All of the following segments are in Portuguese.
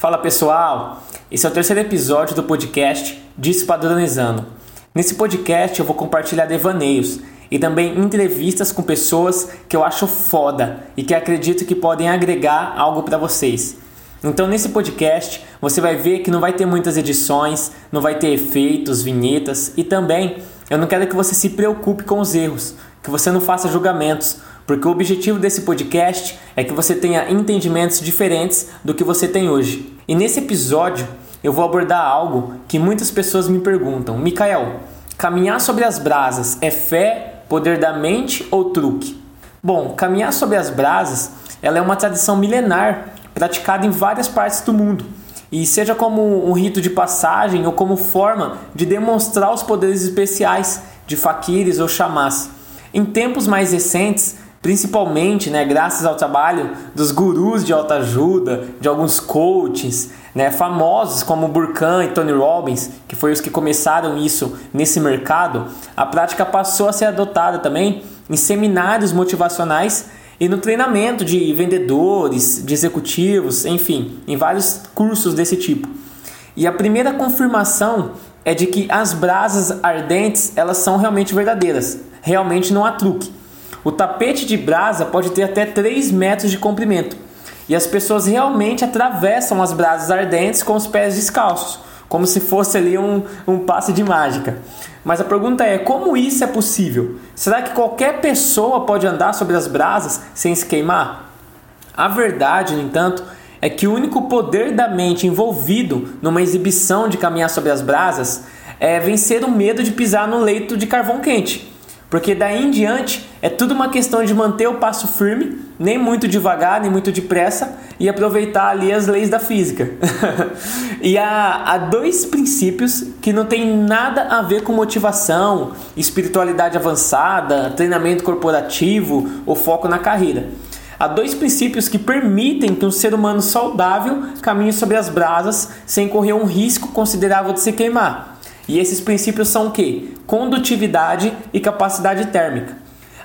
Fala pessoal, esse é o terceiro episódio do podcast Disso Padronizando. Nesse podcast eu vou compartilhar devaneios e também entrevistas com pessoas que eu acho foda e que acredito que podem agregar algo para vocês. Então nesse podcast você vai ver que não vai ter muitas edições, não vai ter efeitos, vinhetas e também eu não quero que você se preocupe com os erros, que você não faça julgamentos, porque o objetivo desse podcast é que você tenha entendimentos diferentes do que você tem hoje. E nesse episódio eu vou abordar algo que muitas pessoas me perguntam: Mikael, caminhar sobre as brasas é fé, poder da mente ou truque? Bom, caminhar sobre as brasas ela é uma tradição milenar praticada em várias partes do mundo. E seja como um rito de passagem ou como forma de demonstrar os poderes especiais de faquires ou chamás. Em tempos mais recentes, principalmente né, graças ao trabalho dos gurus de autoajuda, de alguns coaches né, famosos como Burkan e Tony Robbins, que foi os que começaram isso nesse mercado, a prática passou a ser adotada também em seminários motivacionais e no treinamento de vendedores, de executivos, enfim, em vários cursos desse tipo. E a primeira confirmação é de que as brasas ardentes elas são realmente verdadeiras, realmente não há truque. O tapete de brasa pode ter até 3 metros de comprimento. E as pessoas realmente atravessam as brasas ardentes com os pés descalços, como se fosse ali um, um passe de mágica. Mas a pergunta é: como isso é possível? Será que qualquer pessoa pode andar sobre as brasas sem se queimar? A verdade, no entanto, é que o único poder da mente envolvido numa exibição de caminhar sobre as brasas é vencer o medo de pisar no leito de carvão quente. Porque daí em diante é tudo uma questão de manter o passo firme, nem muito devagar, nem muito depressa, e aproveitar ali as leis da física. e há, há dois princípios que não tem nada a ver com motivação, espiritualidade avançada, treinamento corporativo ou foco na carreira. Há dois princípios que permitem que um ser humano saudável caminhe sobre as brasas sem correr um risco considerável de se queimar. E esses princípios são o que? Condutividade e capacidade térmica.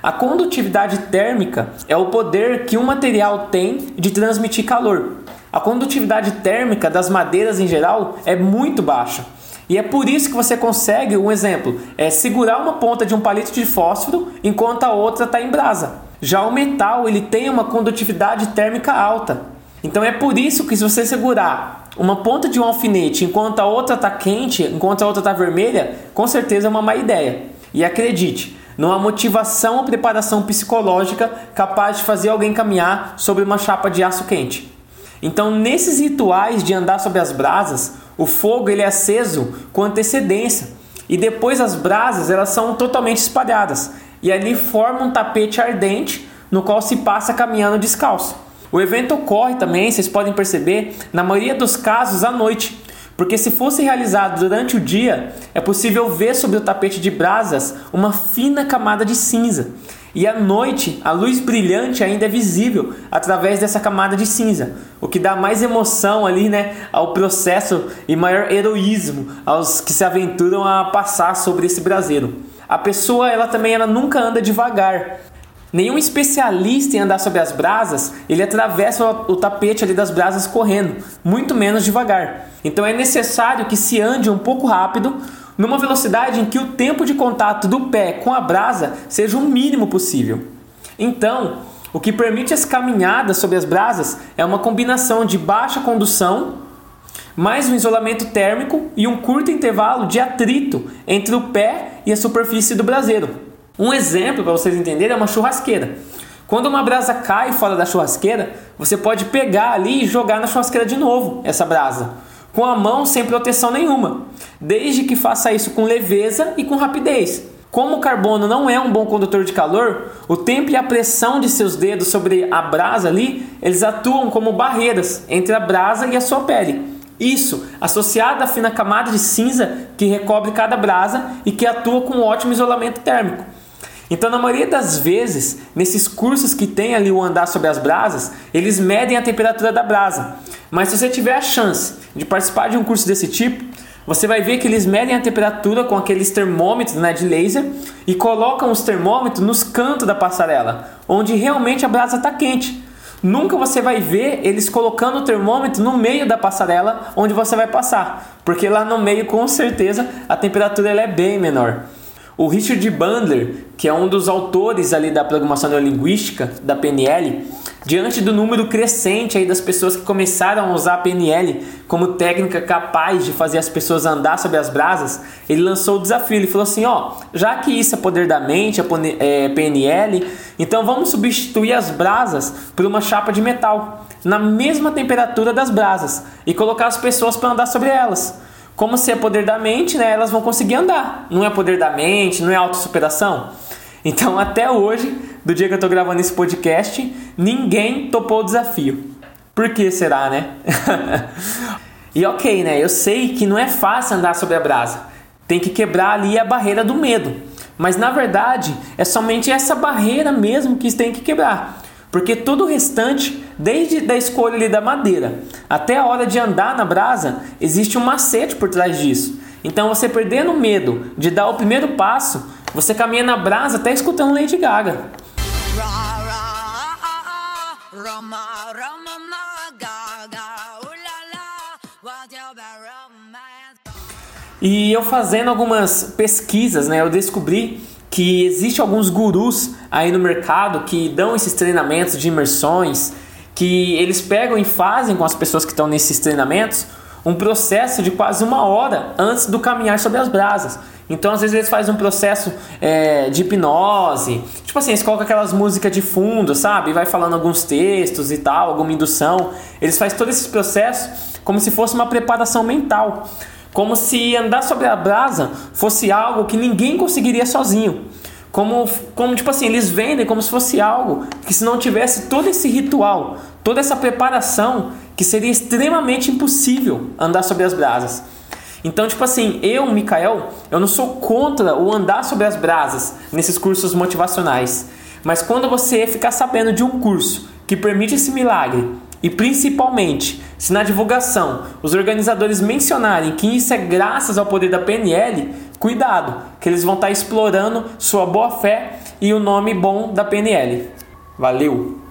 A condutividade térmica é o poder que um material tem de transmitir calor. A condutividade térmica das madeiras em geral é muito baixa. E é por isso que você consegue, um exemplo, é segurar uma ponta de um palito de fósforo enquanto a outra está em brasa. Já o metal ele tem uma condutividade térmica alta. Então é por isso que se você segurar uma ponta de um alfinete enquanto a outra está quente, enquanto a outra está vermelha, com certeza é uma má ideia. E acredite, não há motivação ou preparação psicológica capaz de fazer alguém caminhar sobre uma chapa de aço quente. Então, nesses rituais de andar sobre as brasas, o fogo ele é aceso com antecedência e depois as brasas elas são totalmente espalhadas e ali forma um tapete ardente no qual se passa caminhando descalço. O evento ocorre também, vocês podem perceber, na maioria dos casos à noite, porque se fosse realizado durante o dia, é possível ver sobre o tapete de brasas uma fina camada de cinza. E à noite, a luz brilhante ainda é visível através dessa camada de cinza, o que dá mais emoção ali, né, ao processo e maior heroísmo aos que se aventuram a passar sobre esse braseiro. A pessoa, ela também ela nunca anda devagar, Nenhum especialista em andar sobre as brasas, ele atravessa o tapete ali das brasas correndo, muito menos devagar. Então é necessário que se ande um pouco rápido, numa velocidade em que o tempo de contato do pé com a brasa seja o mínimo possível. Então, o que permite as caminhadas sobre as brasas é uma combinação de baixa condução, mais um isolamento térmico e um curto intervalo de atrito entre o pé e a superfície do braseiro. Um exemplo para vocês entenderem é uma churrasqueira. Quando uma brasa cai fora da churrasqueira, você pode pegar ali e jogar na churrasqueira de novo essa brasa, com a mão sem proteção nenhuma, desde que faça isso com leveza e com rapidez. Como o carbono não é um bom condutor de calor, o tempo e a pressão de seus dedos sobre a brasa ali, eles atuam como barreiras entre a brasa e a sua pele. Isso, associado à fina camada de cinza que recobre cada brasa e que atua com um ótimo isolamento térmico. Então, na maioria das vezes, nesses cursos que tem ali o andar sobre as brasas, eles medem a temperatura da brasa. Mas se você tiver a chance de participar de um curso desse tipo, você vai ver que eles medem a temperatura com aqueles termômetros né, de laser e colocam os termômetros nos cantos da passarela, onde realmente a brasa está quente. nunca você vai ver eles colocando o termômetro no meio da passarela onde você vai passar, porque lá no meio com certeza a temperatura ela é bem menor. O Richard Bandler, que é um dos autores ali da programação neurolinguística da PNL, diante do número crescente aí das pessoas que começaram a usar a PNL como técnica capaz de fazer as pessoas andar sobre as brasas, ele lançou o desafio. Ele falou assim: ó, já que isso é poder da mente, é PNL, então vamos substituir as brasas por uma chapa de metal na mesma temperatura das brasas e colocar as pessoas para andar sobre elas. Como se é poder da mente, né, elas vão conseguir andar. Não é poder da mente, não é autossuperação. Então, até hoje, do dia que eu estou gravando esse podcast, ninguém topou o desafio. Por que será, né? e ok, né? Eu sei que não é fácil andar sobre a brasa. Tem que quebrar ali a barreira do medo. Mas na verdade, é somente essa barreira mesmo que tem que quebrar. Porque todo o restante, desde da escolha ali da madeira até a hora de andar na brasa, existe um macete por trás disso. Então você perdendo o medo de dar o primeiro passo, você caminha na brasa até escutando Lady Gaga. E eu fazendo algumas pesquisas, né, eu descobri que existe alguns gurus aí no mercado que dão esses treinamentos de imersões, que eles pegam e fazem com as pessoas que estão nesses treinamentos um processo de quase uma hora antes do caminhar sobre as brasas. Então, às vezes, eles fazem um processo é, de hipnose. Tipo assim, eles colocam aquelas músicas de fundo, sabe? E vai falando alguns textos e tal, alguma indução. Eles fazem todo esse processo como se fosse uma preparação mental como se andar sobre a brasa fosse algo que ninguém conseguiria sozinho. Como, como tipo assim, eles vendem como se fosse algo que se não tivesse todo esse ritual, toda essa preparação, que seria extremamente impossível andar sobre as brasas. Então, tipo assim, eu, Mikael, eu não sou contra o andar sobre as brasas nesses cursos motivacionais. Mas quando você ficar sabendo de um curso que permite esse milagre e principalmente, se na divulgação os organizadores mencionarem que isso é graças ao poder da PNL, cuidado, que eles vão estar explorando sua boa fé e o nome bom da PNL. Valeu!